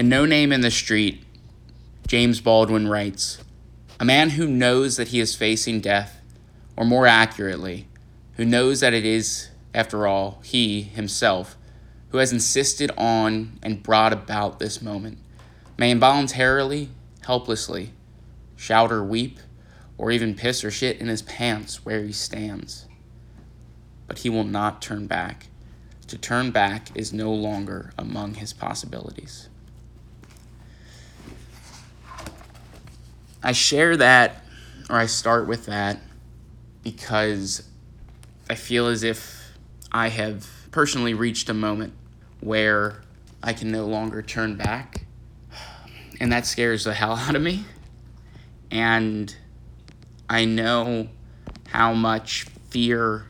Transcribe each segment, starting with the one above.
In No Name in the Street, James Baldwin writes A man who knows that he is facing death, or more accurately, who knows that it is, after all, he, himself, who has insisted on and brought about this moment, may involuntarily, helplessly, shout or weep, or even piss or shit in his pants where he stands. But he will not turn back. To turn back is no longer among his possibilities. I share that, or I start with that, because I feel as if I have personally reached a moment where I can no longer turn back. And that scares the hell out of me. And I know how much fear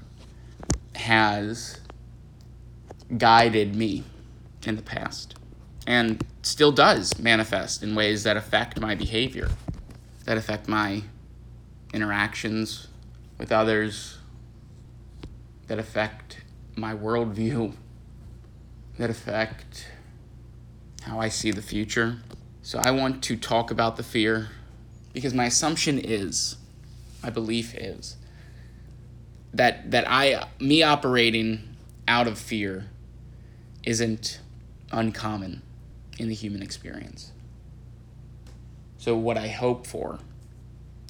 has guided me in the past and still does manifest in ways that affect my behavior, that affect my interactions with others, that affect my worldview, that affect how I see the future. So I want to talk about the fear because my assumption is my belief is that that I me operating out of fear isn't uncommon in the human experience. So what I hope for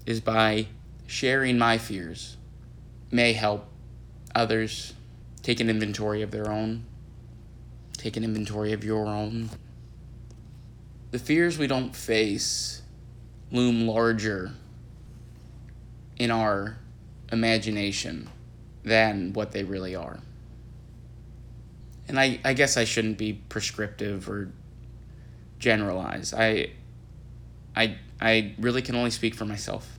is by sharing my fears may help others take an inventory of their own, take an inventory of your own. The fears we don't face loom larger in our imagination than what they really are. And I, I guess I shouldn't be prescriptive or generalize. I, I, I really can only speak for myself.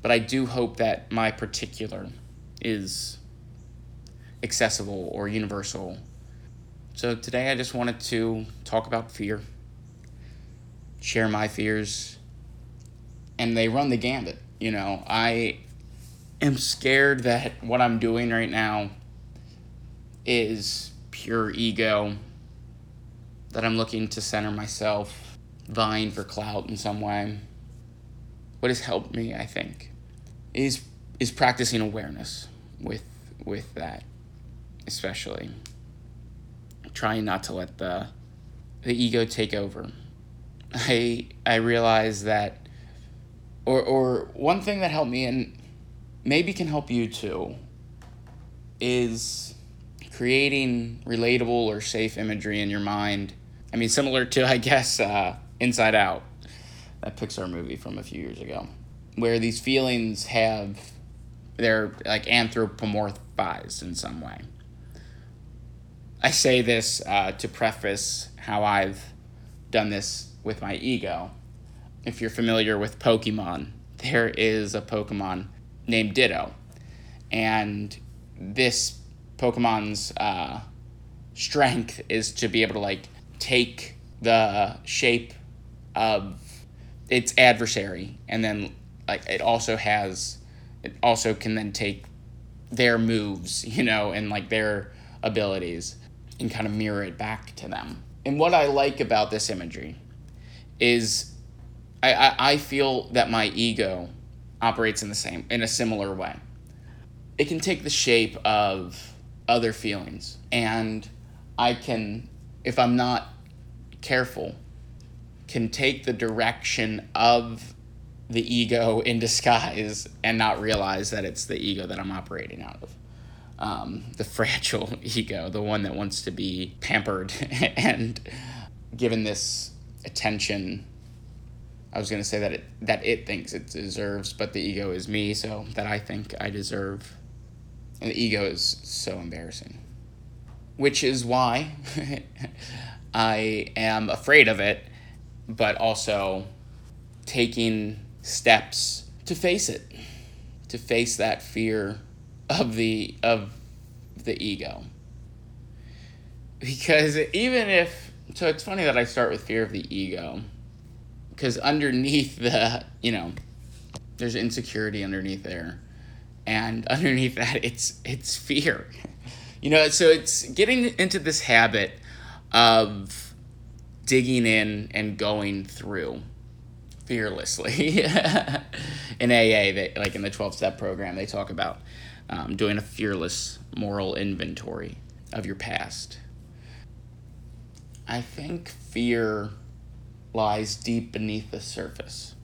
But I do hope that my particular is accessible or universal. So today I just wanted to talk about fear, share my fears, and they run the gambit. You know, I am scared that what I'm doing right now is pure ego, that I'm looking to center myself, vying for clout in some way. What has helped me, I think, is is practicing awareness with with that, especially trying not to let the the ego take over. I I realize that or or one thing that helped me and maybe can help you too is creating relatable or safe imagery in your mind. I mean, similar to I guess uh, Inside Out, that Pixar movie from a few years ago, where these feelings have they're like anthropomorphized in some way. I say this uh, to preface how I've done this with my ego if you're familiar with Pokemon, there is a Pokemon named Ditto. And this Pokemon's uh, strength is to be able to like take the shape of its adversary and then like it also has it also can then take their moves, you know, and like their abilities and kind of mirror it back to them. And what I like about this imagery is I, I, I feel that my ego operates in the same in a similar way. It can take the shape of other feelings and I can if I'm not careful can take the direction of the ego in disguise and not realize that it's the ego that I'm operating out of. Um, the fragile ego, the one that wants to be pampered and given this attention I was gonna say that it that it thinks it deserves, but the ego is me, so that I think I deserve. And the ego is so embarrassing. Which is why I am afraid of it, but also taking steps to face it, to face that fear of the of the ego. Because even if so it's funny that I start with fear of the ego because underneath the you know there's insecurity underneath there and underneath that it's it's fear you know so it's getting into this habit of digging in and going through fearlessly. in AA, they, like in the 12 step program, they talk about um, doing a fearless moral inventory of your past. I think fear lies deep beneath the surface.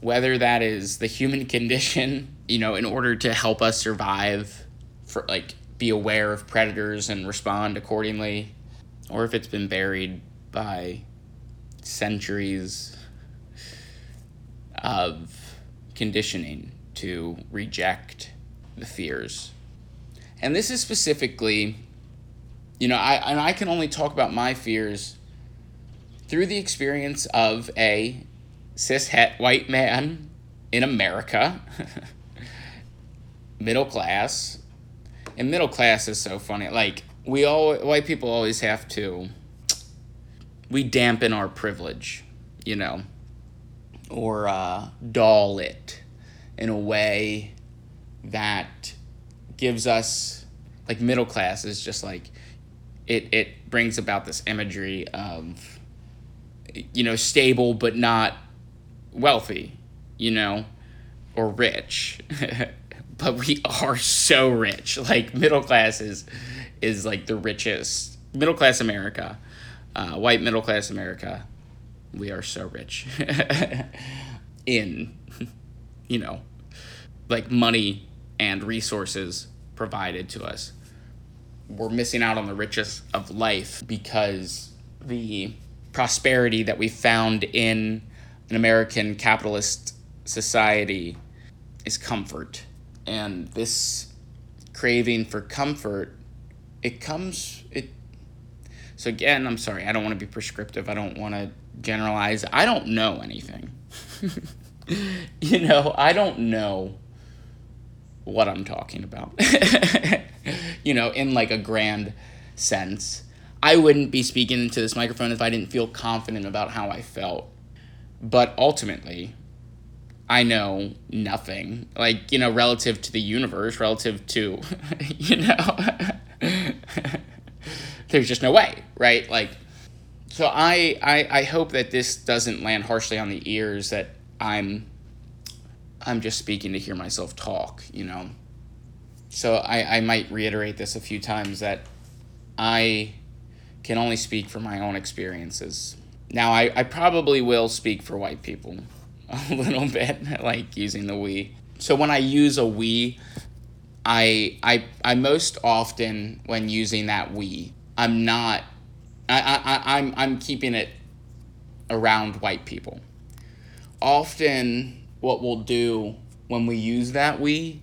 Whether that is the human condition, you know, in order to help us survive, for like be aware of predators and respond accordingly, or if it's been buried by centuries of conditioning to reject the fears. And this is specifically, you know, I and I can only talk about my fears through the experience of a cis het white man in America, middle class. And middle class is so funny. Like we all white people always have to we dampen our privilege, you know, or uh, dull it in a way that gives us like middle class is just like it it brings about this imagery of you know stable but not wealthy you know or rich. But we are so rich. Like middle class is is like the richest middle class america uh, white middle class america we are so rich in you know like money and resources provided to us. We're missing out on the richest of life because the prosperity that we found in an American capitalist society is comfort. And this craving for comfort, it comes, it, so again, I'm sorry, I don't want to be prescriptive. I don't want to generalize. I don't know anything. you know, I don't know what I'm talking about. you know, in like a grand sense. I wouldn't be speaking into this microphone if I didn't feel confident about how I felt. But ultimately, I know nothing. Like, you know, relative to the universe, relative to, you know, there's just no way, right? Like, so I, I, I hope that this doesn't land harshly on the ears that I'm I'm just speaking to hear myself talk, you know. So I, I might reiterate this a few times that I can only speak for my own experiences. Now, I, I probably will speak for white people a little bit, like using the we. So when I use a we, I, I, I most often, when using that we, I'm not, I, I, I'm, I'm keeping it around white people. Often, what we'll do when we use that we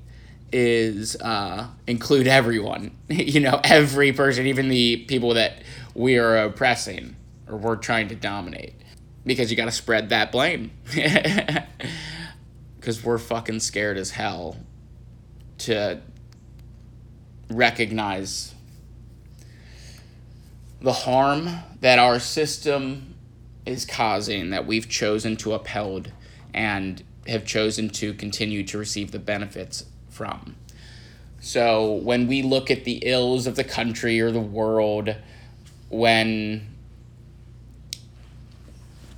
is uh, include everyone. you know, every person, even the people that we are oppressing or we're trying to dominate. Because you got to spread that blame. Because we're fucking scared as hell to recognize the harm that our system is causing that we've chosen to uphold and have chosen to continue to receive the benefits from. So when we look at the ills of the country or the world, when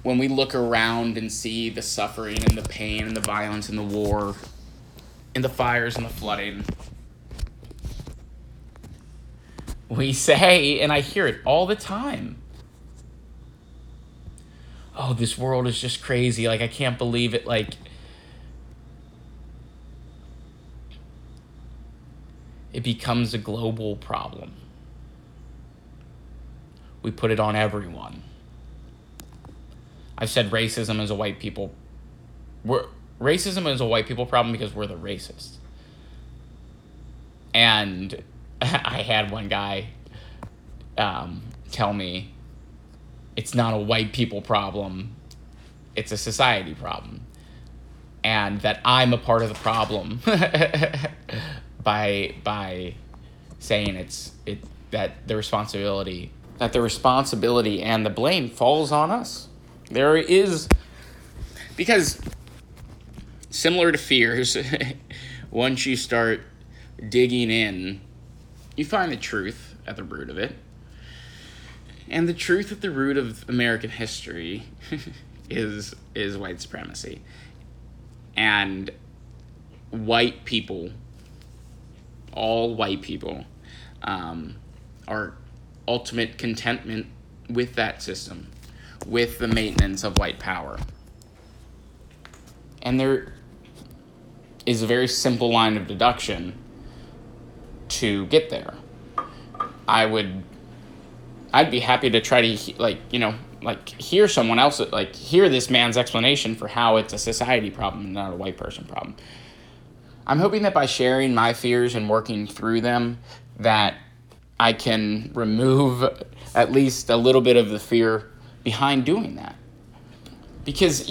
when we look around and see the suffering and the pain and the violence and the war and the fires and the flooding, we say, and I hear it all the time. Oh, this world is just crazy. Like, I can't believe it. Like, it becomes a global problem. We put it on everyone. I've said racism is a white people. We're, racism is a white people problem because we're the racists. And I had one guy um, tell me it's not a white people problem, it's a society problem. And that I'm a part of the problem by by saying it's it that the responsibility that the responsibility and the blame falls on us. There is because similar to fears, once you start digging in, you find the truth at the root of it. And the truth at the root of American history is is white supremacy. And white people, all white people, um, are ultimate contentment with that system, with the maintenance of white power. And there is a very simple line of deduction to get there. I would I'd be happy to try to like, you know, like hear someone else like hear this man's explanation for how it's a society problem and not a white person problem. I'm hoping that by sharing my fears and working through them that I can remove at least a little bit of the fear behind doing that. Because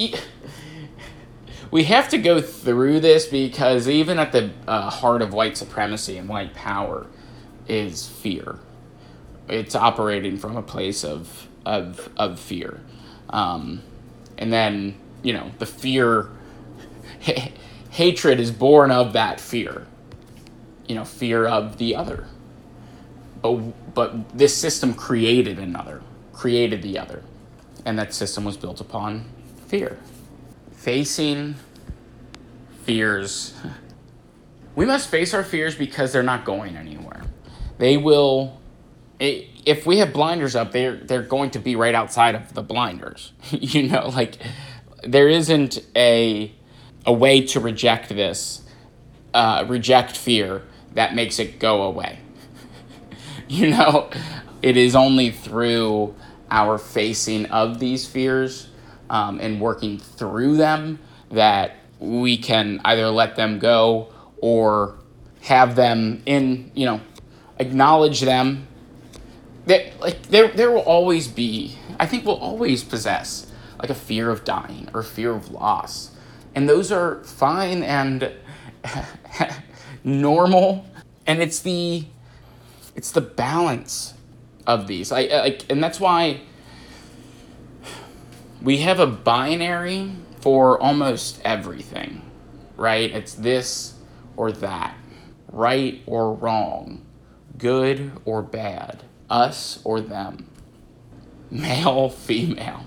we have to go through this because even at the uh, heart of white supremacy and white power is fear. It's operating from a place of of of fear, um, and then you know the fear, hatred is born of that fear. You know, fear of the other. But but this system created another, created the other, and that system was built upon fear facing fears. We must face our fears because they're not going anywhere. They will, if we have blinders up, they're, they're going to be right outside of the blinders. you know, like there isn't a, a way to reject this, uh, reject fear that makes it go away. you know, it is only through our facing of these fears um, and working through them that we can either let them go or have them in, you know, acknowledge them. That like there there will always be, I think we'll always possess like a fear of dying or fear of loss. And those are fine and normal and it's the it's the balance of these. I like and that's why we have a binary for almost everything, right? It's this or that, right or wrong, good or bad, us or them, male, female.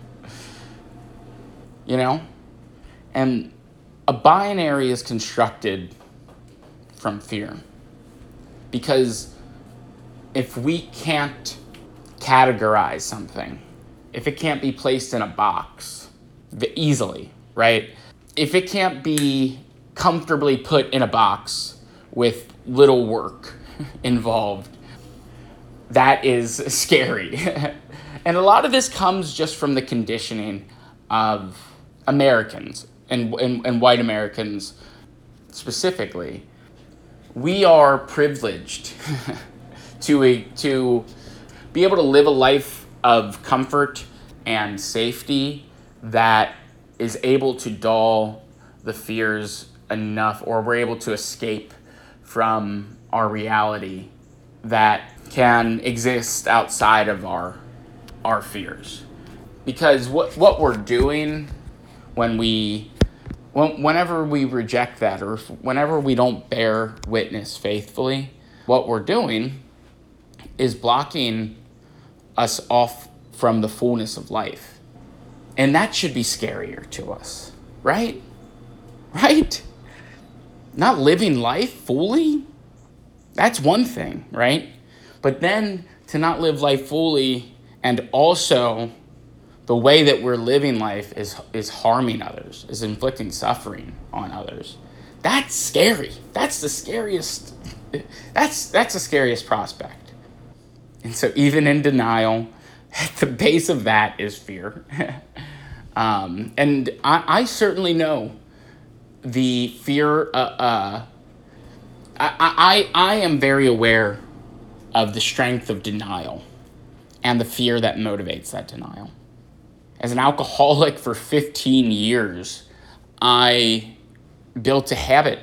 You know? And a binary is constructed from fear. Because if we can't categorize something, if it can't be placed in a box easily, right? If it can't be comfortably put in a box with little work involved, that is scary. and a lot of this comes just from the conditioning of Americans and, and, and white Americans specifically. We are privileged to, a, to be able to live a life of comfort and safety that is able to dull the fears enough, or we're able to escape from our reality that can exist outside of our our fears. Because what what we're doing when we when, whenever we reject that or whenever we don't bear witness faithfully, what we're doing is blocking us off from the fullness of life. And that should be scarier to us, right? Right? Not living life fully? That's one thing, right? But then to not live life fully and also the way that we're living life is is harming others, is inflicting suffering on others. That's scary. That's the scariest that's that's the scariest prospect. And so, even in denial, at the base of that is fear. um, and I, I, certainly know the fear. Uh, uh, I, I, I am very aware of the strength of denial and the fear that motivates that denial. As an alcoholic for 15 years, I built a habit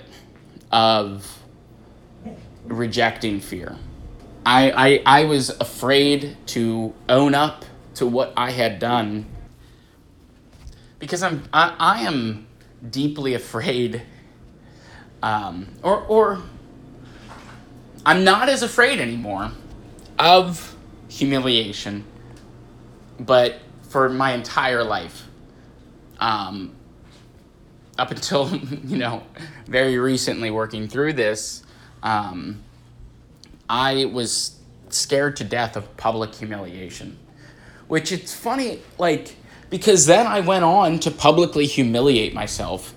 of rejecting fear. I, I, I was afraid to own up to what I had done because I'm I, I am deeply afraid um, or or I'm not as afraid anymore of humiliation but for my entire life, um, up until you know very recently working through this, um, I was scared to death of public humiliation. Which it's funny, like because then I went on to publicly humiliate myself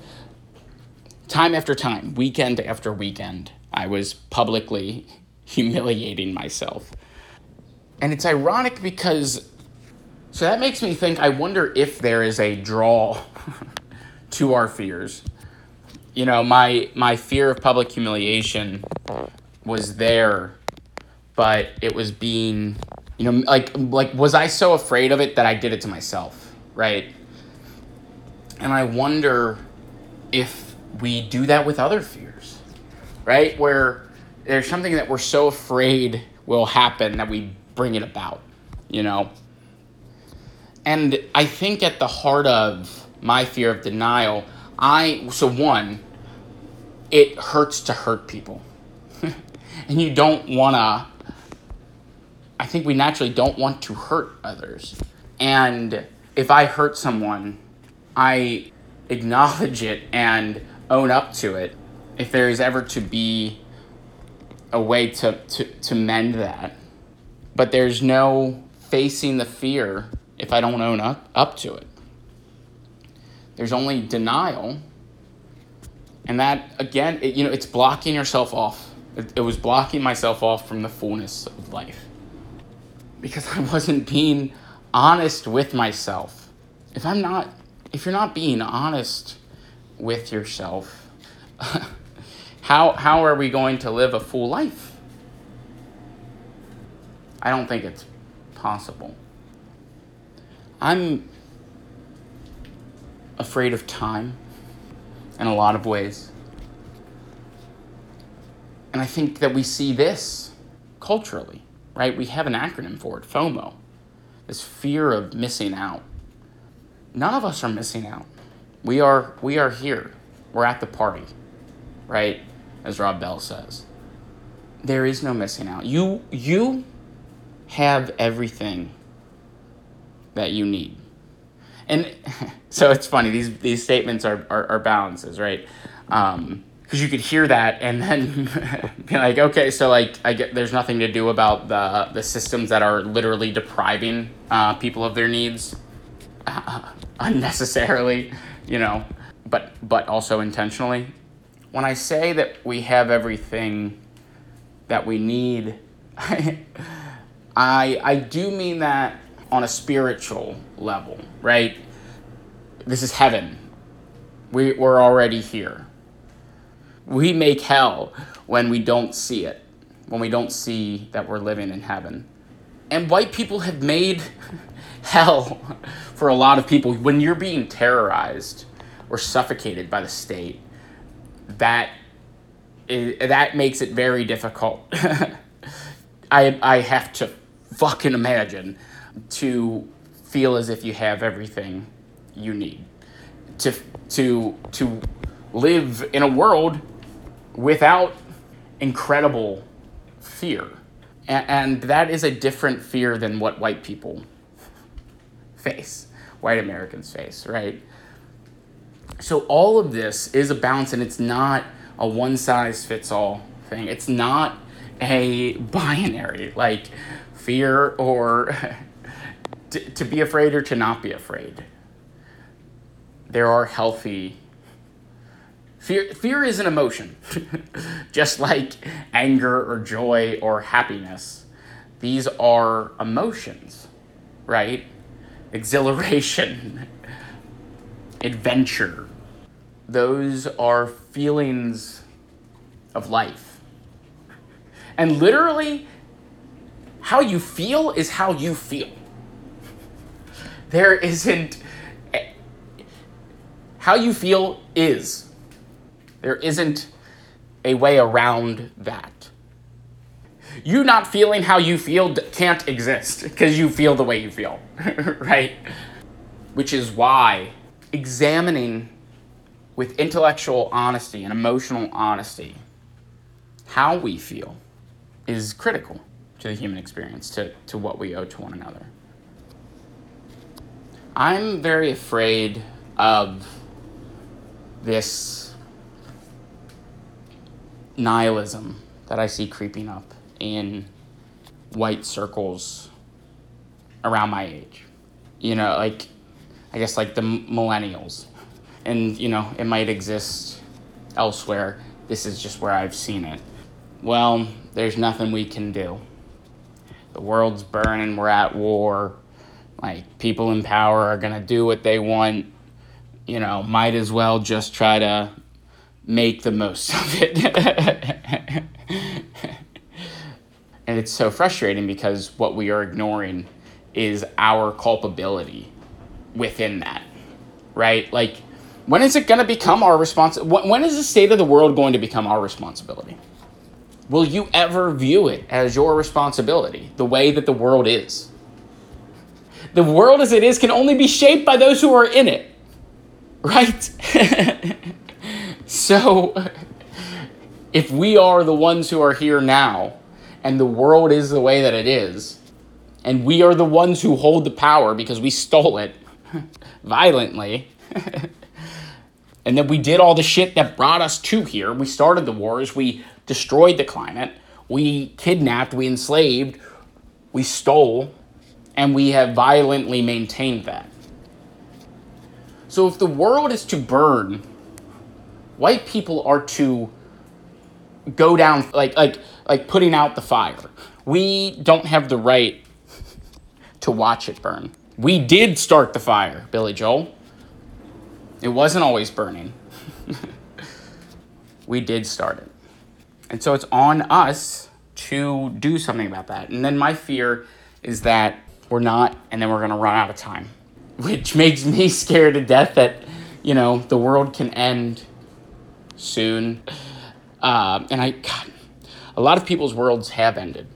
time after time, weekend after weekend. I was publicly humiliating myself. And it's ironic because so that makes me think I wonder if there is a draw to our fears. You know, my my fear of public humiliation was there, but it was being, you know, like like was I so afraid of it that I did it to myself, right? And I wonder if we do that with other fears, right? Where there's something that we're so afraid will happen that we bring it about, you know? And I think at the heart of my fear of denial, I, so one, it hurts to hurt people. and you don't want to, I think we naturally don't want to hurt others. And if I hurt someone, I acknowledge it and own up to it. If there is ever to be a way to, to, to mend that. But there's no facing the fear if I don't own up, up to it. There's only denial. And that, again, it, you know, it's blocking yourself off. It, it was blocking myself off from the fullness of life. Because I wasn't being honest with myself. If I'm not, if you're not being honest with yourself, how, how are we going to live a full life? I don't think it's possible. I'm afraid of time in a lot of ways. And I think that we see this culturally, right? We have an acronym for it FOMO, this fear of missing out. None of us are missing out. We are, we are here. We're at the party, right? As Rob Bell says. There is no missing out. You, you have everything that you need. And so it's funny, these, these statements are, are, are balances, right? Um, because you could hear that and then be like, okay, so like I get there's nothing to do about the the systems that are literally depriving uh, people of their needs uh, unnecessarily, you know, but but also intentionally. When I say that we have everything that we need, I I do mean that on a spiritual level, right? This is heaven. We, we're already here. We make hell when we don't see it, when we don't see that we're living in heaven. And white people have made hell for a lot of people. When you're being terrorized or suffocated by the state, that that makes it very difficult. I, I have to fucking imagine to feel as if you have everything you need to to to live in a world without incredible fear. And, that is a different fear than what white people face white americans face right? So all of this is a balance and it's not a one size fits all thing. It's not a binary like fear or to, to be afraid or to not be afraid. There are healthy fear fear is an emotion just like anger or joy or happiness these are emotions right exhilaration adventure those are feelings of life and literally how you feel is how you feel there isn't. Eh, how you feel is. There isn't a way around that. You not feeling how you feel can't exist because you feel the way you feel, right? Which is why examining with intellectual honesty and emotional honesty how we feel is critical to the human experience, to, to what we owe to one another. I'm very afraid of this nihilism that I see creeping up in white circles around my age. You know, like, I guess like the millennials. And, you know, it might exist elsewhere. This is just where I've seen it. Well, there's nothing we can do. The world's burning, we're at war. Like, people in power are going to do what they want. You know, might as well just try to make the most of it. and it's so frustrating because what we are ignoring is our culpability within that, right? Like, when is it going to become our responsibility? When is the state of the world going to become our responsibility? Will you ever view it as your responsibility, the way that the world is? The world as it is can only be shaped by those who are in it, right? so, if we are the ones who are here now, and the world is the way that it is, and we are the ones who hold the power because we stole it violently. and then we did all the shit that brought us to here. We started the wars, we destroyed the climate, we kidnapped, we enslaved, we stole, and we have violently maintained that. So if the world is to burn, white people are to go down like like like putting out the fire. We don't have the right to watch it burn. We did start the fire, Billy Joel. It wasn't always burning. we did start it. And so it's on us to do something about that. And then my fear is that we're not, and then we're going to run out of time, which makes me scared to death that, you know, the world can end soon. Uh, and I, God, a lot of people's worlds have ended.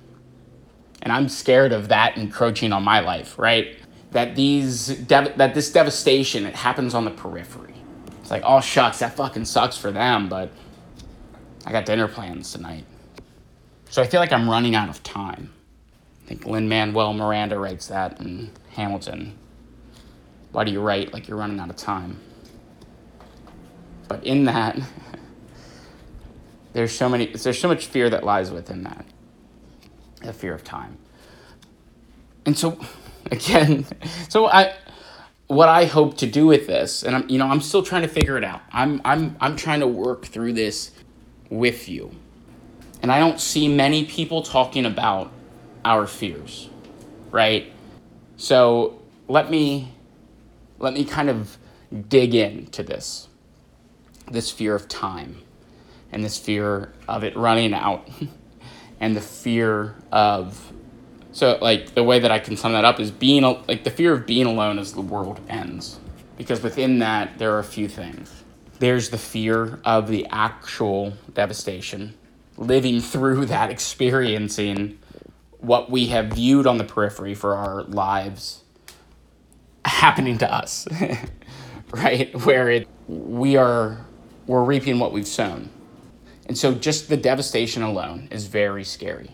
And I'm scared of that encroaching on my life, right? That these dev- that this devastation it happens on the periphery. It's like, oh shucks, that fucking sucks for them, but I got dinner plans tonight. So I feel like I'm running out of time. I think Lin Manuel Miranda writes that in Hamilton. Why do you write like you're running out of time? But in that, there's so many there's so much fear that lies within that the fear of time. And so again so i what i hope to do with this and i'm you know i'm still trying to figure it out. I'm i'm i'm trying to work through this with you. And i don't see many people talking about our fears right? So let me let me kind of dig into this this fear of time and this fear of it running out and the fear of so like the way that I can sum that up is being like the fear of being alone as the world ends because within that there are a few things. There's the fear of the actual devastation living through that experiencing what we have viewed on the periphery for our lives happening to us right? Where it we are we're reaping what we've sown and so just the devastation alone is very scary.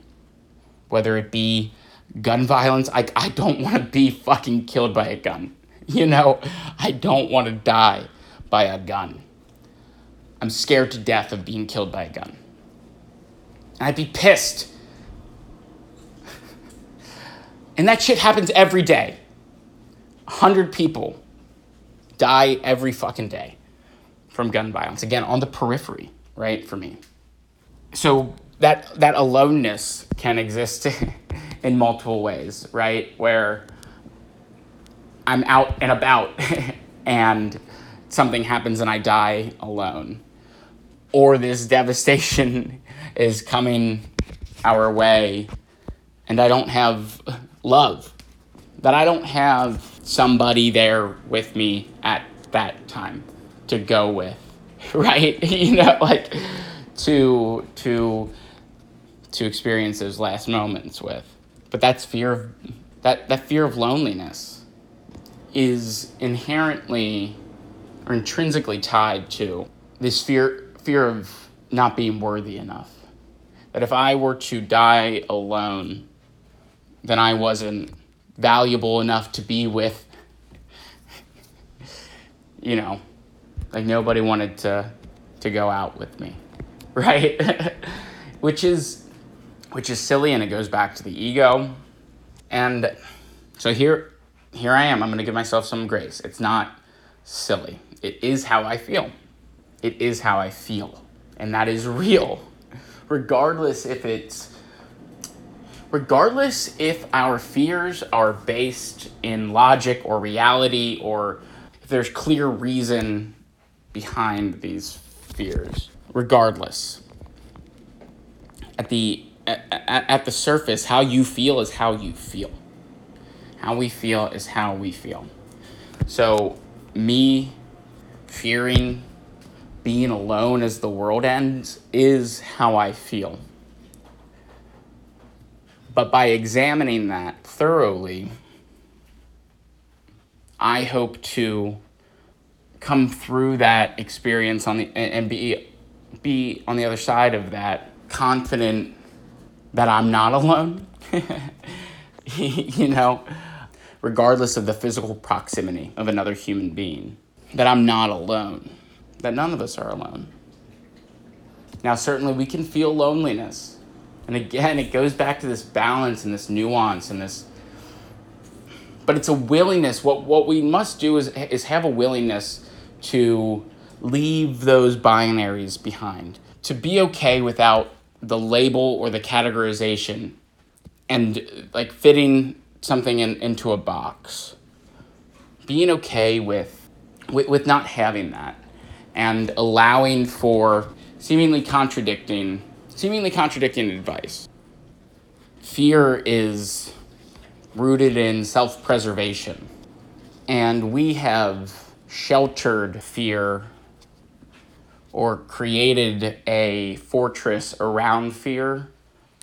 Whether it be gun violence, I, I don't want to be fucking killed by a gun. You know, I don't want to die by a gun. I'm scared to death of being killed by a gun. I'd be pissed. And that shit happens every day. 100 people die every fucking day from gun violence. Again, on the periphery right, for me. So that that aloneness can exist in multiple ways, right? Where I'm out and about and something happens and I die alone. Or this devastation is coming our way and I don't have love. That I don't have somebody there with me at that time to go with right? you know, like to to to experience those last moments with. But that's fear of that that fear of loneliness is inherently or intrinsically tied to this fear fear of not being worthy enough. That if I were to die alone, then I wasn't valuable enough to be with you know, like nobody wanted to to go out with me, right? which is which is silly and it goes back to the ego. And so here here I am. I'm going to give myself some grace. It's not silly. It is how I feel. It is how I feel. And that is real. Regardless if it's regardless if our fears are based in logic or reality or if there's clear reason behind these fears. Regardless. At the at, at the surface, how you feel is how you feel. How we feel is how we feel. So, me fearing being alone as the world ends is how I feel. But by examining that thoroughly, I hope to come through that experience on the and be be on the other side of that confident that I'm not alone. you know, regardless of the physical proximity of another human being, that I'm not alone, that none of us are alone. Now, certainly we can feel loneliness. And again, it goes back to this balance and this nuance and this. But it's a willingness. What, what we must do is, is have a willingness to leave those binaries behind, to be okay without the label or the categorization and like fitting something in, into a box. Being okay with, with, with not having that and allowing for seemingly contradicting seemingly contradicting advice. Fear is rooted in self-preservation. And we have sheltered fear or created a fortress around fear.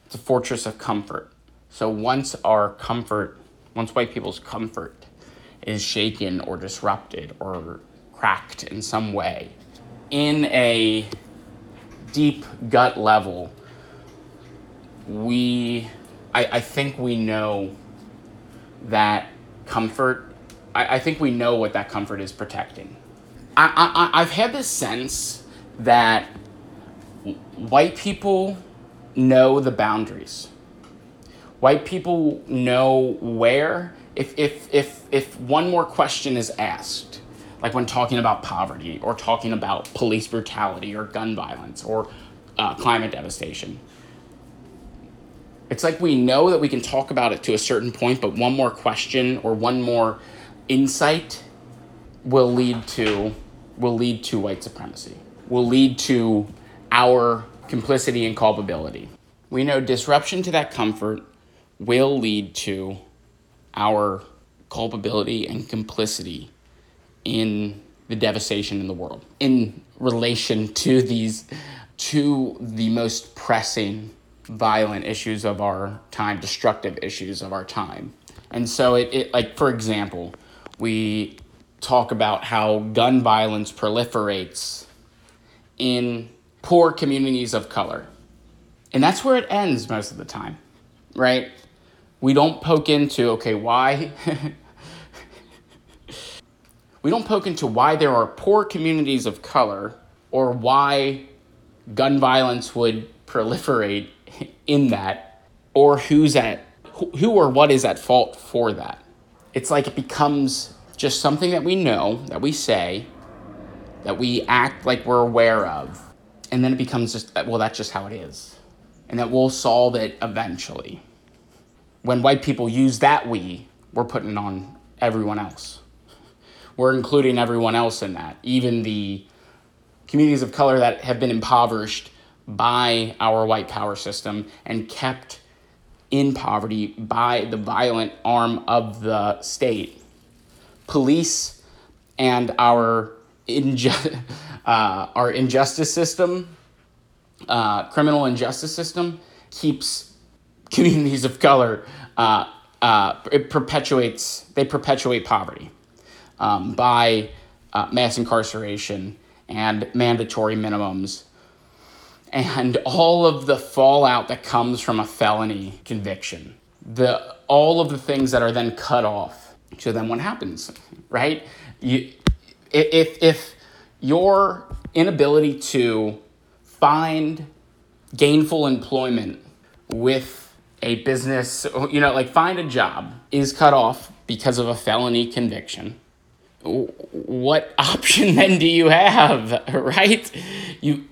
It's a fortress of comfort. So once our comfort, once white people's comfort is shaken or disrupted or cracked in some way, in a deep gut level, we, I, I think we know that comfort, I, I think we know what that comfort is protecting. I, I, I've had this sense that white people know the boundaries. White people know where, if, if, if, if one more question is asked, like when talking about poverty or talking about police brutality or gun violence or uh, climate devastation. It's like we know that we can talk about it to a certain point, but one more question or one more insight will lead to will lead to white supremacy will lead to our complicity and culpability. We know disruption to that comfort will lead to our culpability and complicity in the devastation in the world in relation to these to the most pressing violent issues of our time destructive issues of our time and so it, it like for example we talk about how gun violence proliferates in poor communities of color. And that's where it ends most of the time, right? We don't poke into, okay, why? we don't poke into why there are poor communities of color or why gun violence would proliferate in that or who's at who or what is at fault for that. It's like it becomes just something that we know, that we say, that we act like we're aware of. And then it becomes just, uh, well, that's just how it is. And that we'll solve it eventually. When white people use that we, we're putting on everyone else. We're including everyone else in that, even the communities of color that have been impoverished by our white power system and kept in poverty by the violent arm of the state. Police and our inju- uh, our injustice system, uh, criminal injustice system, keeps communities of color. Uh, uh it perpetuates. They perpetuate poverty um, by uh, mass incarceration and mandatory minimums, and all of the fallout that comes from a felony conviction. The all of the things that are then cut off. So then, what happens? Right? You if if your inability to find gainful employment with a business, you know, like find a job is cut off because of a felony conviction. What option then do you have, right? You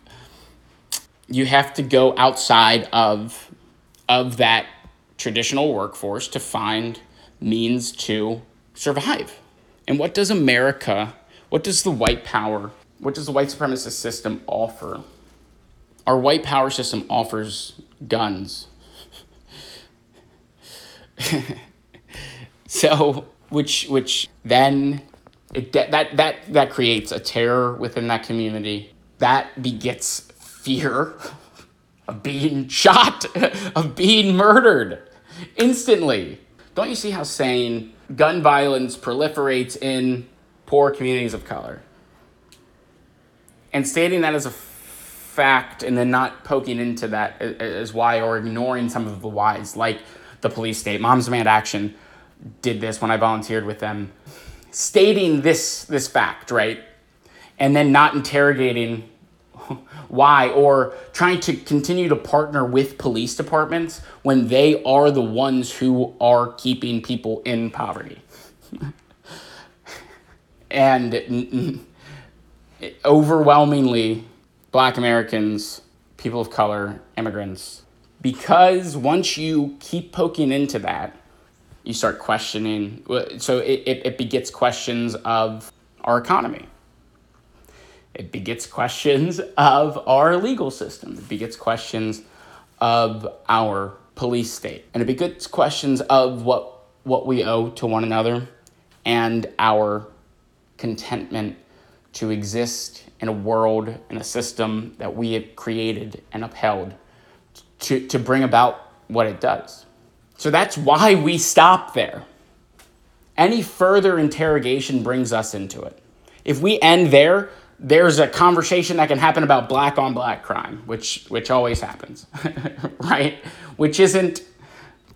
you have to go outside of of that traditional workforce to find means to survive. And what does America, what does the white power, what does the white supremacist system offer? Our white power system offers guns. so, which which then it that that that creates a terror within that community. That begets fear of being shot, of being murdered instantly. Don't you see how saying gun violence proliferates in poor communities of color? And stating that as a fact and then not poking into that as why or ignoring some of the whys, like the police state. Moms Demand Action did this when I volunteered with them, stating this this fact, right? And then not interrogating why or trying to continue to partner with police departments when they are the ones who are keeping people in poverty. and overwhelmingly black Americans, people of color, immigrants because once you keep poking into that, you start questioning. So it, it, it begets questions of our economy it begets questions of our legal system. It begets questions of our police state. And it begets questions of what, what we owe to one another and our contentment to exist in a world, in a system that we have created and upheld to, to bring about what it does. So that's why we stop there. Any further interrogation brings us into it. If we end there, there's a conversation that can happen about black on black crime, which which always happens, right? Which isn't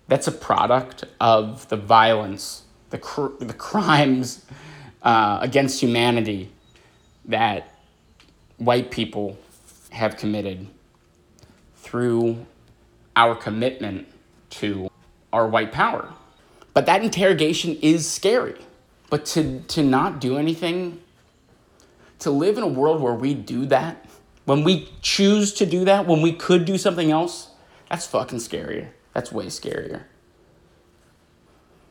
that's a product of the violence, the cr- the crimes uh, against humanity that white people have committed through our commitment to our white power. But that interrogation is scary. But to, to not do anything to live in a world where we do that, when we choose to do that, when we could do something else, that's fucking scarier. That's way scarier.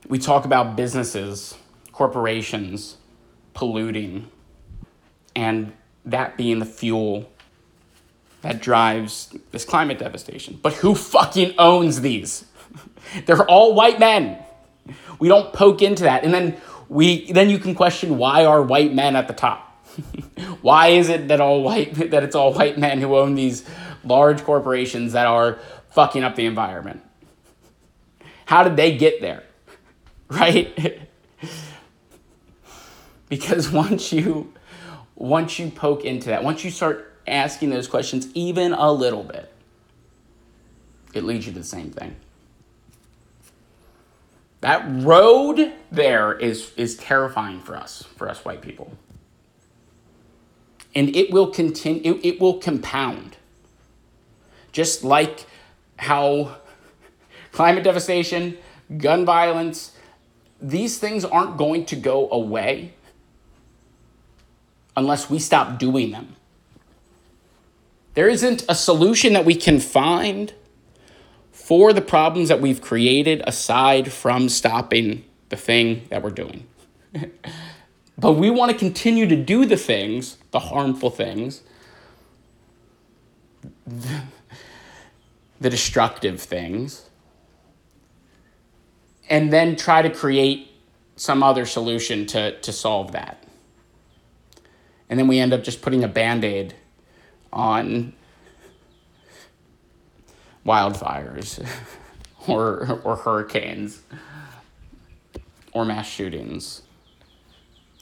We talk about businesses, corporations polluting, and that being the fuel that drives this climate devastation. But who fucking owns these? They're all white men. We don't poke into that. And then we then you can question why are white men at the top? Why is it that all white that it's all white men who own these large corporations that are fucking up the environment? How did they get there? Right? because once you once you poke into that, once you start asking those questions even a little bit, it leads you to the same thing. That road there is is terrifying for us, for us white people and it will continue it, it will compound. Just like how climate devastation gun violence these things aren't going to go away unless we stop doing them. There isn't a solution that we can find for the problems that we've created aside from stopping the thing that we're doing But we want to continue to do the things, the harmful things, the, destructive things, and then try to create some other solution to, to solve that. And then we end up just putting a band aid on wildfires or, or hurricanes or mass shootings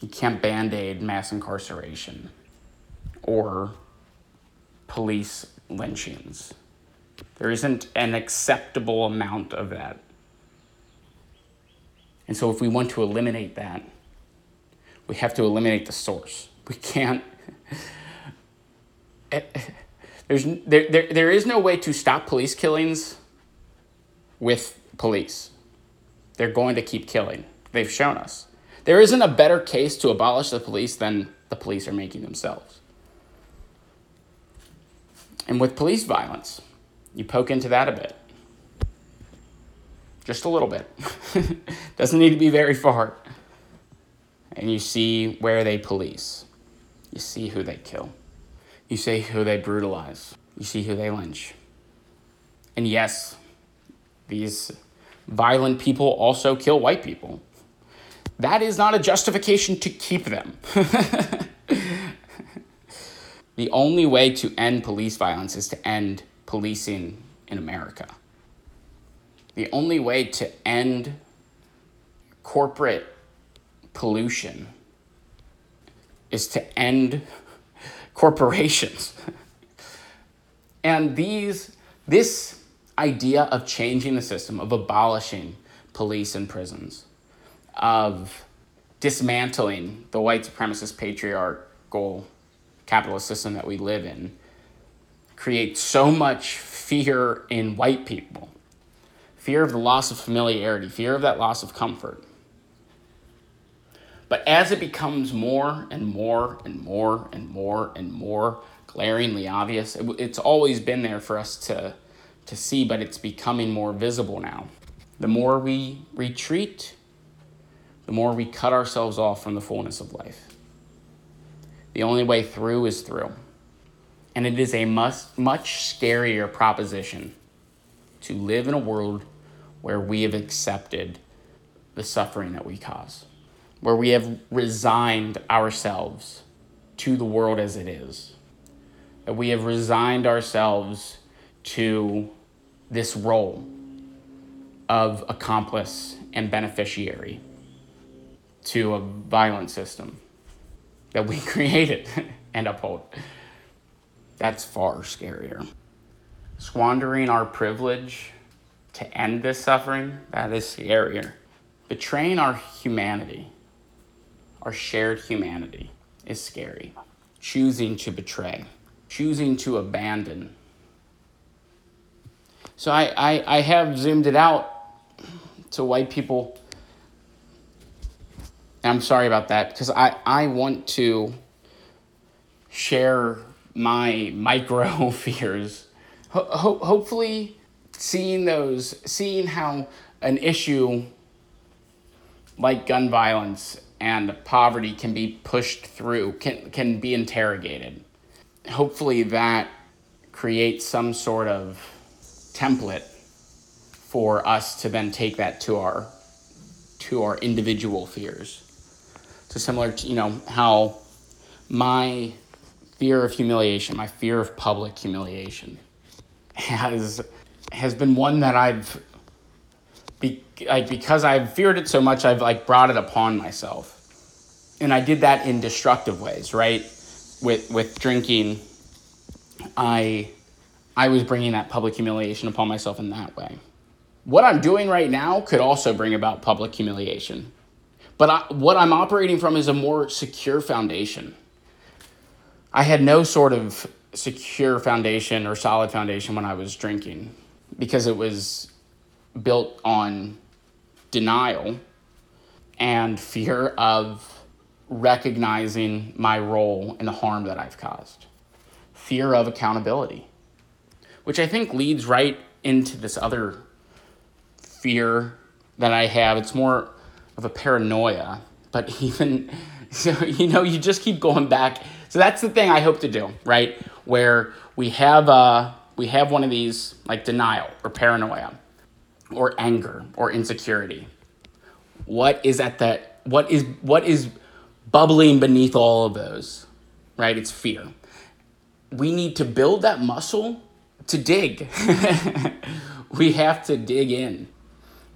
you can't band aid mass incarceration or police lynchings. There isn't an acceptable amount of that. And so, if we want to eliminate that, We have to eliminate the source. We can't. Eh, there's, there, there, there is no way to stop police killings with police. They're going to keep killing. They've shown us. There isn't a better case to abolish the police than the police are making themselves. And with police violence, you poke into that a bit. Just a little bit. Doesn't need to be very far. And you see where they police. You see who they kill. You see who they brutalize. You see who they lynch. And yes, these violent people also kill white people. That is not a justification to keep them. the only way to end police violence is to end policing in America. The only way to end corporate pollution is to end corporations. and these this idea of changing the system, of abolishing police and prisons, of dismantling the white supremacist patriarchal capitalist system that we live in creates so much fear in white people fear of the loss of familiarity, fear of that loss of comfort. But as it becomes more and more and more and more and more glaringly obvious, it's always been there for us to, to see, but it's becoming more visible now. The more we retreat, the more we cut ourselves off from the fullness of life. The only way through is through. And it is a much, much scarier proposition to live in a world where we have accepted the suffering that we cause, where we have resigned ourselves to the world as it is, that we have resigned ourselves to this role of accomplice and beneficiary to a violent system that we created and uphold. That's far scarier. Squandering our privilege to end this suffering, that is scarier. Betraying our humanity, our shared humanity, is scary. Choosing to betray, choosing to abandon. So I, I, I have zoomed it out to white people I'm sorry about that because I, I want to share my micro fears. Ho- ho- hopefully, seeing those, seeing how an issue like gun violence and poverty can be pushed through, can, can be interrogated. Hopefully, that creates some sort of template for us to then take that to our to our individual fears. Similar to, you know, how my fear of humiliation, my fear of public humiliation has has been one that I've be, like because I've feared it so much I've like brought it upon myself. And I did that in destructive ways, right? With with drinking I I was bringing that public humiliation upon myself in that way. What I'm doing right now could also bring about public humiliation. But I, what I'm operating from is a more secure foundation. I had no sort of secure foundation or solid foundation when I was drinking because it was built on denial and fear of recognizing my role in the harm that I've caused, fear of accountability, which I think leads right into this other fear that I have. It's more of a paranoia, but even so, you know, you just keep going back. So that's the thing I hope to do, right? Where we have uh, we have one of these like denial or paranoia, or anger or insecurity. What is at that? What is what is bubbling beneath all of those? Right? It's fear. We need to build that muscle to dig. we have to dig in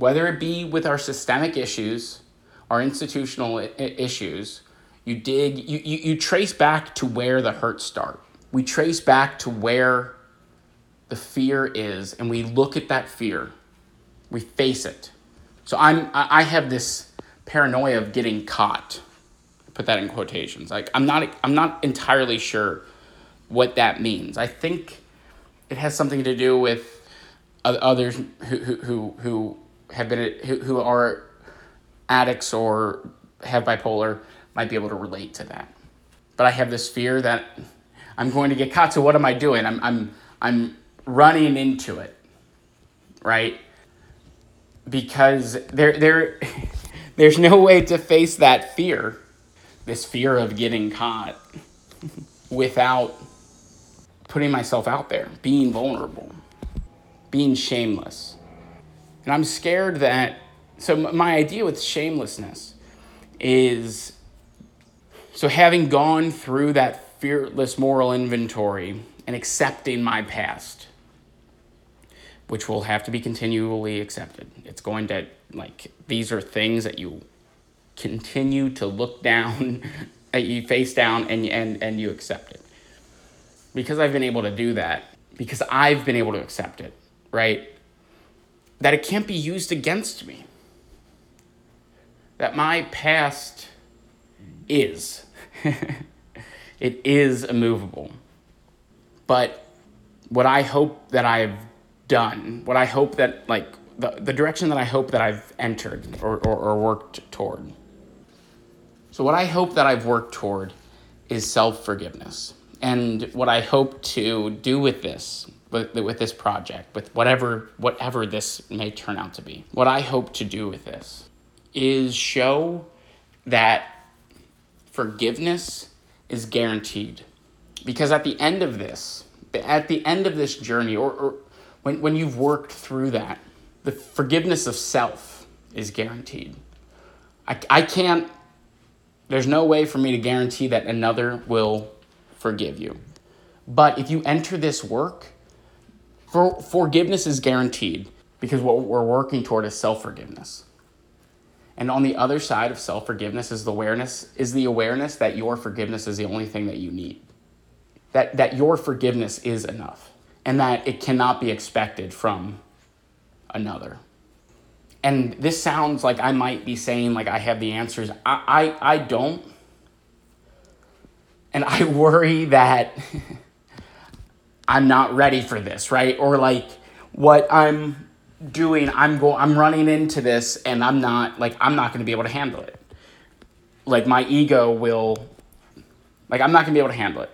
whether it be with our systemic issues, our institutional I- issues, you dig, you, you, you trace back to where the hurts start. We trace back to where the fear is, and we look at that fear. We face it. So I'm, I have this paranoia of getting caught. put that in quotations. Like I'm not I'm not entirely sure what that means. I think it has something to do with others who who who, who have been who, who are addicts or have bipolar might be able to relate to that. But I have this fear that I'm going to get caught. So what am I doing? I'm I'm I'm running into it, right? Because there there there's no way to face that fear, this fear of getting caught, without putting myself out there, being vulnerable, being shameless. And I'm scared that so my idea with shamelessness is so having gone through that fearless moral inventory and accepting my past which will have to be continually accepted it's going to like these are things that you continue to look down that you face down and and and you accept it. Because i've been able to do that because i've been able to accept it right that it can't be used against me that my past is. it is immovable. But what I hope that I've done, what I hope that, like, the, the direction that I hope that I've entered or, or, or worked toward. So, what I hope that I've worked toward is self forgiveness. And what I hope to do with this, with, with this project, with whatever, whatever this may turn out to be, what I hope to do with this is show that forgiveness is guaranteed. Because at the end of this, at the end of this journey, or, or when, when you've worked through that, the forgiveness of self is guaranteed. I, I can't, there's no way for me to guarantee that another will forgive you. But if you enter this work, for, forgiveness is guaranteed because what we're working toward is self forgiveness. And on the other side of self-forgiveness is the awareness is the awareness that your forgiveness is the only thing that you need. That that your forgiveness is enough and that it cannot be expected from another. And this sounds like I might be saying like I have the answers. I I, I don't. And I worry that I'm not ready for this, right? Or like what I'm doing i'm go i'm running into this and i'm not like i'm not going to be able to handle it. Like my ego will like i'm not going to be able to handle it.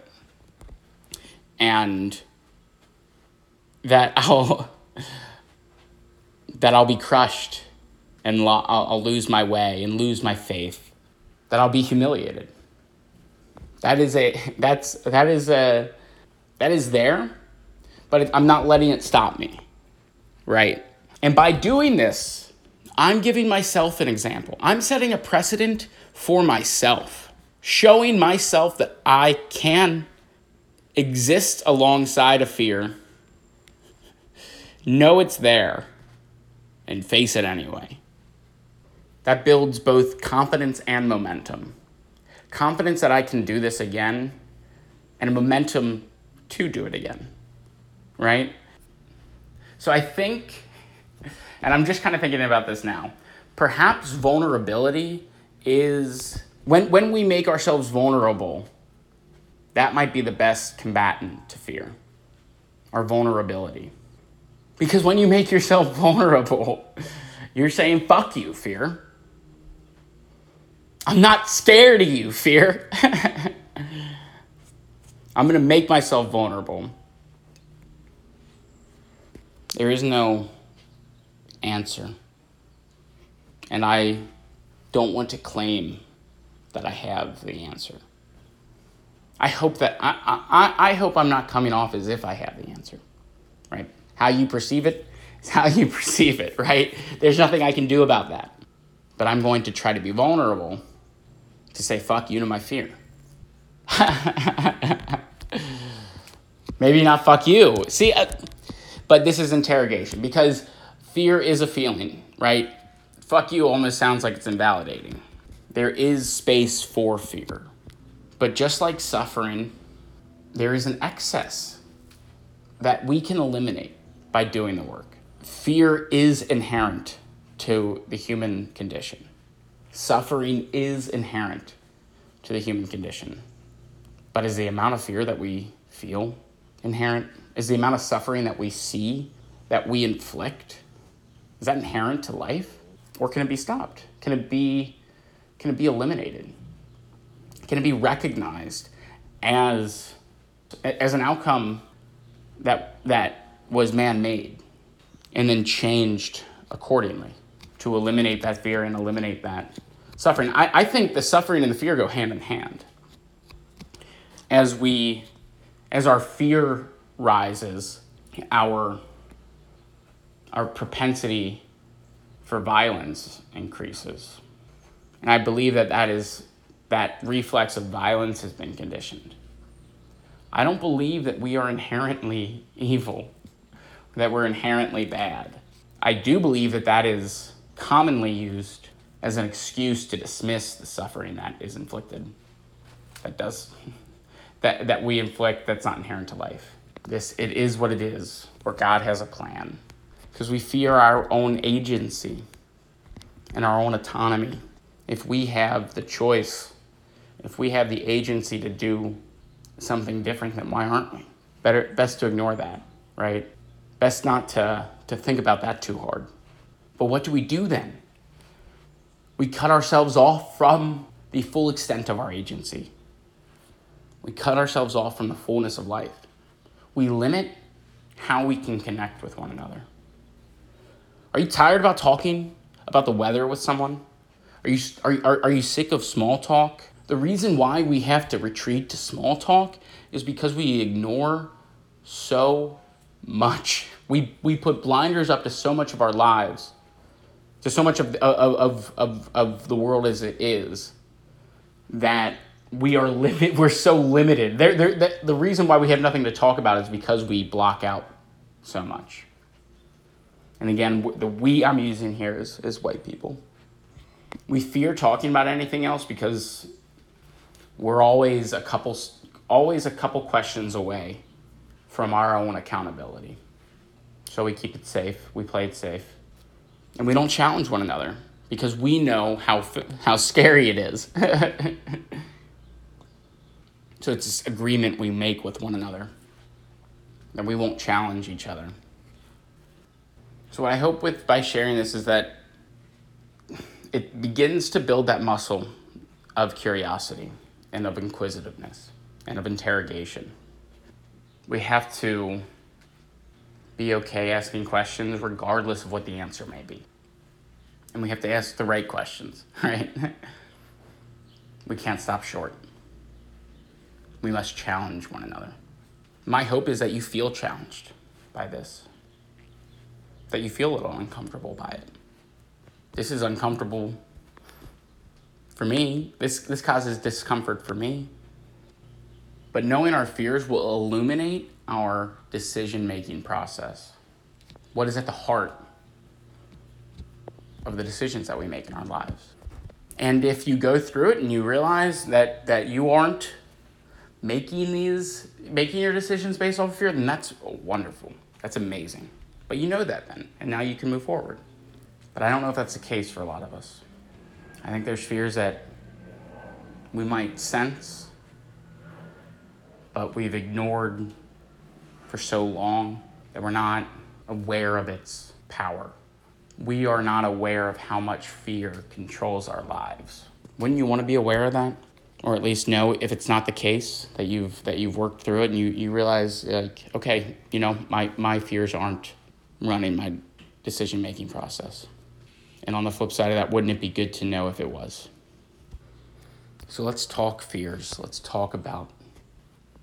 And that i'll that i'll be crushed and lo- I'll, I'll lose my way and lose my faith that i'll be humiliated. That is a that's that is a that is there but i'm not letting it stop me right and by doing this, I'm giving myself an example. I'm setting a precedent for myself, showing myself that I can exist alongside a fear, know it's there, and face it anyway. That builds both confidence and momentum. Confidence that I can do this again, and momentum to do it again, right? So I think and I'm just kind of thinking about this now. Perhaps vulnerability is when when we make ourselves vulnerable, that might be the best combatant to fear. Our vulnerability. Because when you make yourself vulnerable, you're saying fuck you, fear. I'm not scared of you, fear. I'm going to make myself vulnerable. There is no answer. And I don't want to claim that I have the answer. I hope that I, I, I hope I'm not coming off as if I have the answer. Right? How you perceive it is how you perceive it, right? There's nothing I can do about that. But I'm going to try to be vulnerable to say fuck you to my fear. Maybe not fuck you. See, uh, but this is interrogation because fear is a feeling, right? Fuck you almost sounds like it's invalidating. There is space for fear. But just like suffering, there is an excess that we can eliminate by doing the work. Fear is inherent to the human condition. Suffering is inherent to the human condition. But is the amount of fear that we feel inherent? Is the amount of suffering that we see, that we inflict, is that inherent to life? Or can it be stopped? Can it be, can it be eliminated? Can it be recognized as, as an outcome that, that was man made and then changed accordingly to eliminate that fear and eliminate that suffering? I, I think the suffering and the fear go hand in hand. As we, as our fear rises, our, our propensity for violence increases. And I believe that that is that reflex of violence has been conditioned. I don't believe that we are inherently evil, that we're inherently bad. I do believe that that is commonly used as an excuse to dismiss the suffering that is inflicted. That does that that we inflict that's not inherent to life. This it is what it is, or God has a plan. Because we fear our own agency and our own autonomy. If we have the choice if we have the agency to do something different, then why aren't we? Better, best to ignore that, right? Best not to, to think about that too hard. But what do we do then? We cut ourselves off from the full extent of our agency. We cut ourselves off from the fullness of life. We limit how we can connect with one another. Are you tired about talking about the weather with someone? Are you, are, are, are you sick of small talk? The reason why we have to retreat to small talk is because we ignore so much. We, we put blinders up to so much of our lives, to so much of, of, of, of, of the world as it is, that we are limit, we're so limited. The, the reason why we have nothing to talk about is because we block out so much. And again, the we I'm using here is, is white people. We fear talking about anything else because we're always a couple always a couple questions away from our own accountability. So we keep it safe, we play it safe. And we don't challenge one another because we know how how scary it is. so it's this agreement we make with one another that we won't challenge each other. So what I hope with by sharing this is that it begins to build that muscle of curiosity and of inquisitiveness and of interrogation. We have to be okay asking questions regardless of what the answer may be. And we have to ask the right questions, right? we can't stop short. We must challenge one another. My hope is that you feel challenged by this, that you feel a little uncomfortable by it. This is uncomfortable for me. This, this causes discomfort for me. But knowing our fears will illuminate our decision making process. What is at the heart of the decisions that we make in our lives? And if you go through it and you realize that, that you aren't making these making your decisions based off of fear, then that's wonderful. That's amazing. But you know that then, and now you can move forward. But I don't know if that's the case for a lot of us. I think there's fears that we might sense, but we've ignored for so long that we're not aware of its power. We are not aware of how much fear controls our lives. Wouldn't you want to be aware of that? Or at least know if it's not the case that you've that you've worked through it and you, you realize like, okay, you know, my, my fears aren't running my decision making process. And on the flip side of that, wouldn't it be good to know if it was? So let's talk fears. Let's talk about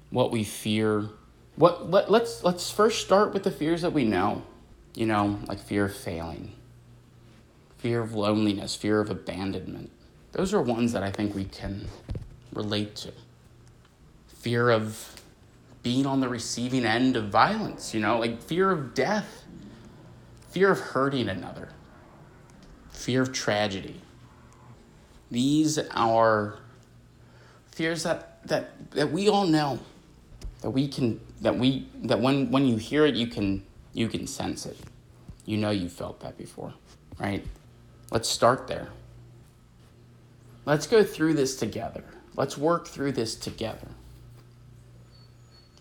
what we fear. What let, let's let's first start with the fears that we know. You know, like fear of failing, fear of loneliness, fear of abandonment. Those are ones that I think we can relate to. Fear of being on the receiving end of violence, you know, like fear of death, fear of hurting another fear of tragedy. These are fears that, that, that we all know, that we can, that we, that when, when you hear it, you can, you can sense it. You know you felt that before, right? Let's start there. Let's go through this together. Let's work through this together.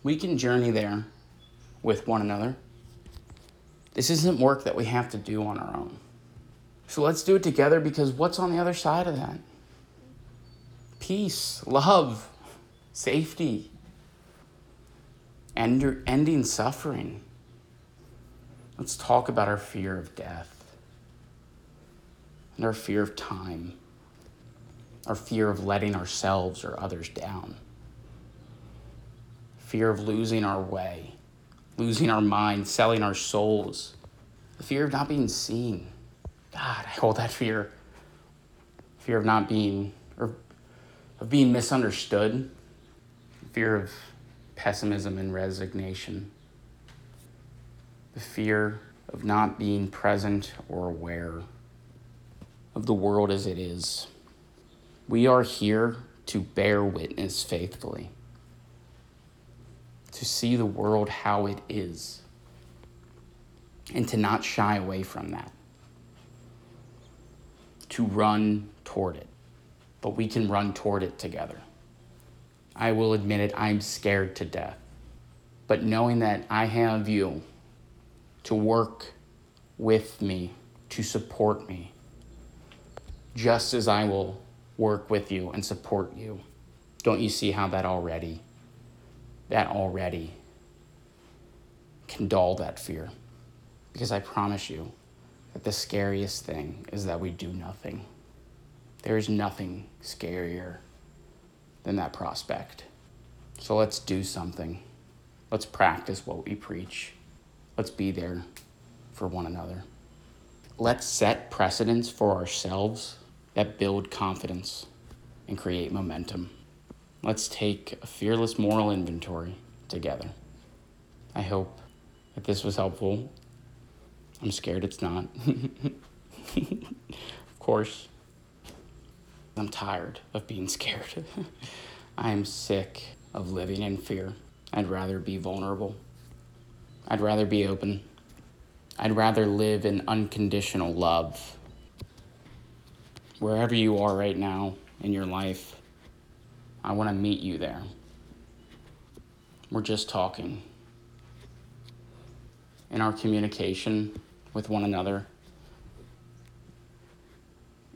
We can journey there with one another. This isn't work that we have to do on our own. So let's do it together because what's on the other side of that? Peace, love, safety, end, ending suffering. Let's talk about our fear of death and our fear of time, our fear of letting ourselves or others down, fear of losing our way, losing our mind, selling our souls, the fear of not being seen. God, I hold that fear. Fear of not being, or of being misunderstood, fear of pessimism and resignation, the fear of not being present or aware of the world as it is. We are here to bear witness faithfully, to see the world how it is, and to not shy away from that, to run toward it. But we can run toward it together. I will admit it, I'm scared to death. But knowing that I have you to work with me, to support me, just as I will work with you and support you. Don't you see how that already, that already can dull that fear? Because I promise you that the scariest thing is that we do nothing. There is nothing scarier than that prospect. So let's do something. Let's practice what we preach. Let's be there for one another. Let's set precedents for ourselves that build confidence and create momentum. Let's take a fearless moral inventory together. I hope that this was helpful. I'm scared it's not. of course. I'm tired of being scared. I'm sick of living in fear. I'd rather be vulnerable. I'd rather be open. I'd rather live in unconditional love. Wherever you are right now in your life, I want to meet you there. We're just talking. In our communication with one another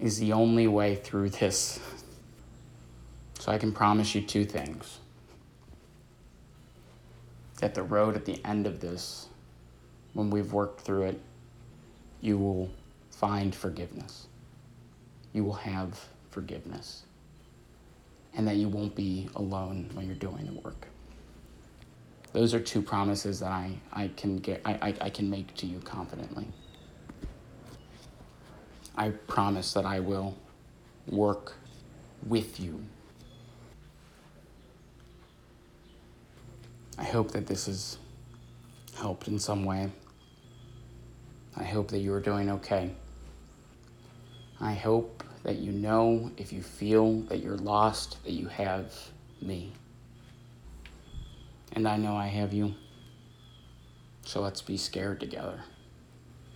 is the only way through this. So I can promise you two things at the road at the end of this, when we've worked through it, you will find forgiveness. You will have forgiveness. And that you won't be alone when you're doing the work. Those are two promises that I, I can get I, I, I can make to you confidently. I promise that I will work with you I hope that this has helped in some way. I hope that you are doing okay. I hope that you know if you feel that you're lost, that you have me. And I know I have you. So let's be scared together.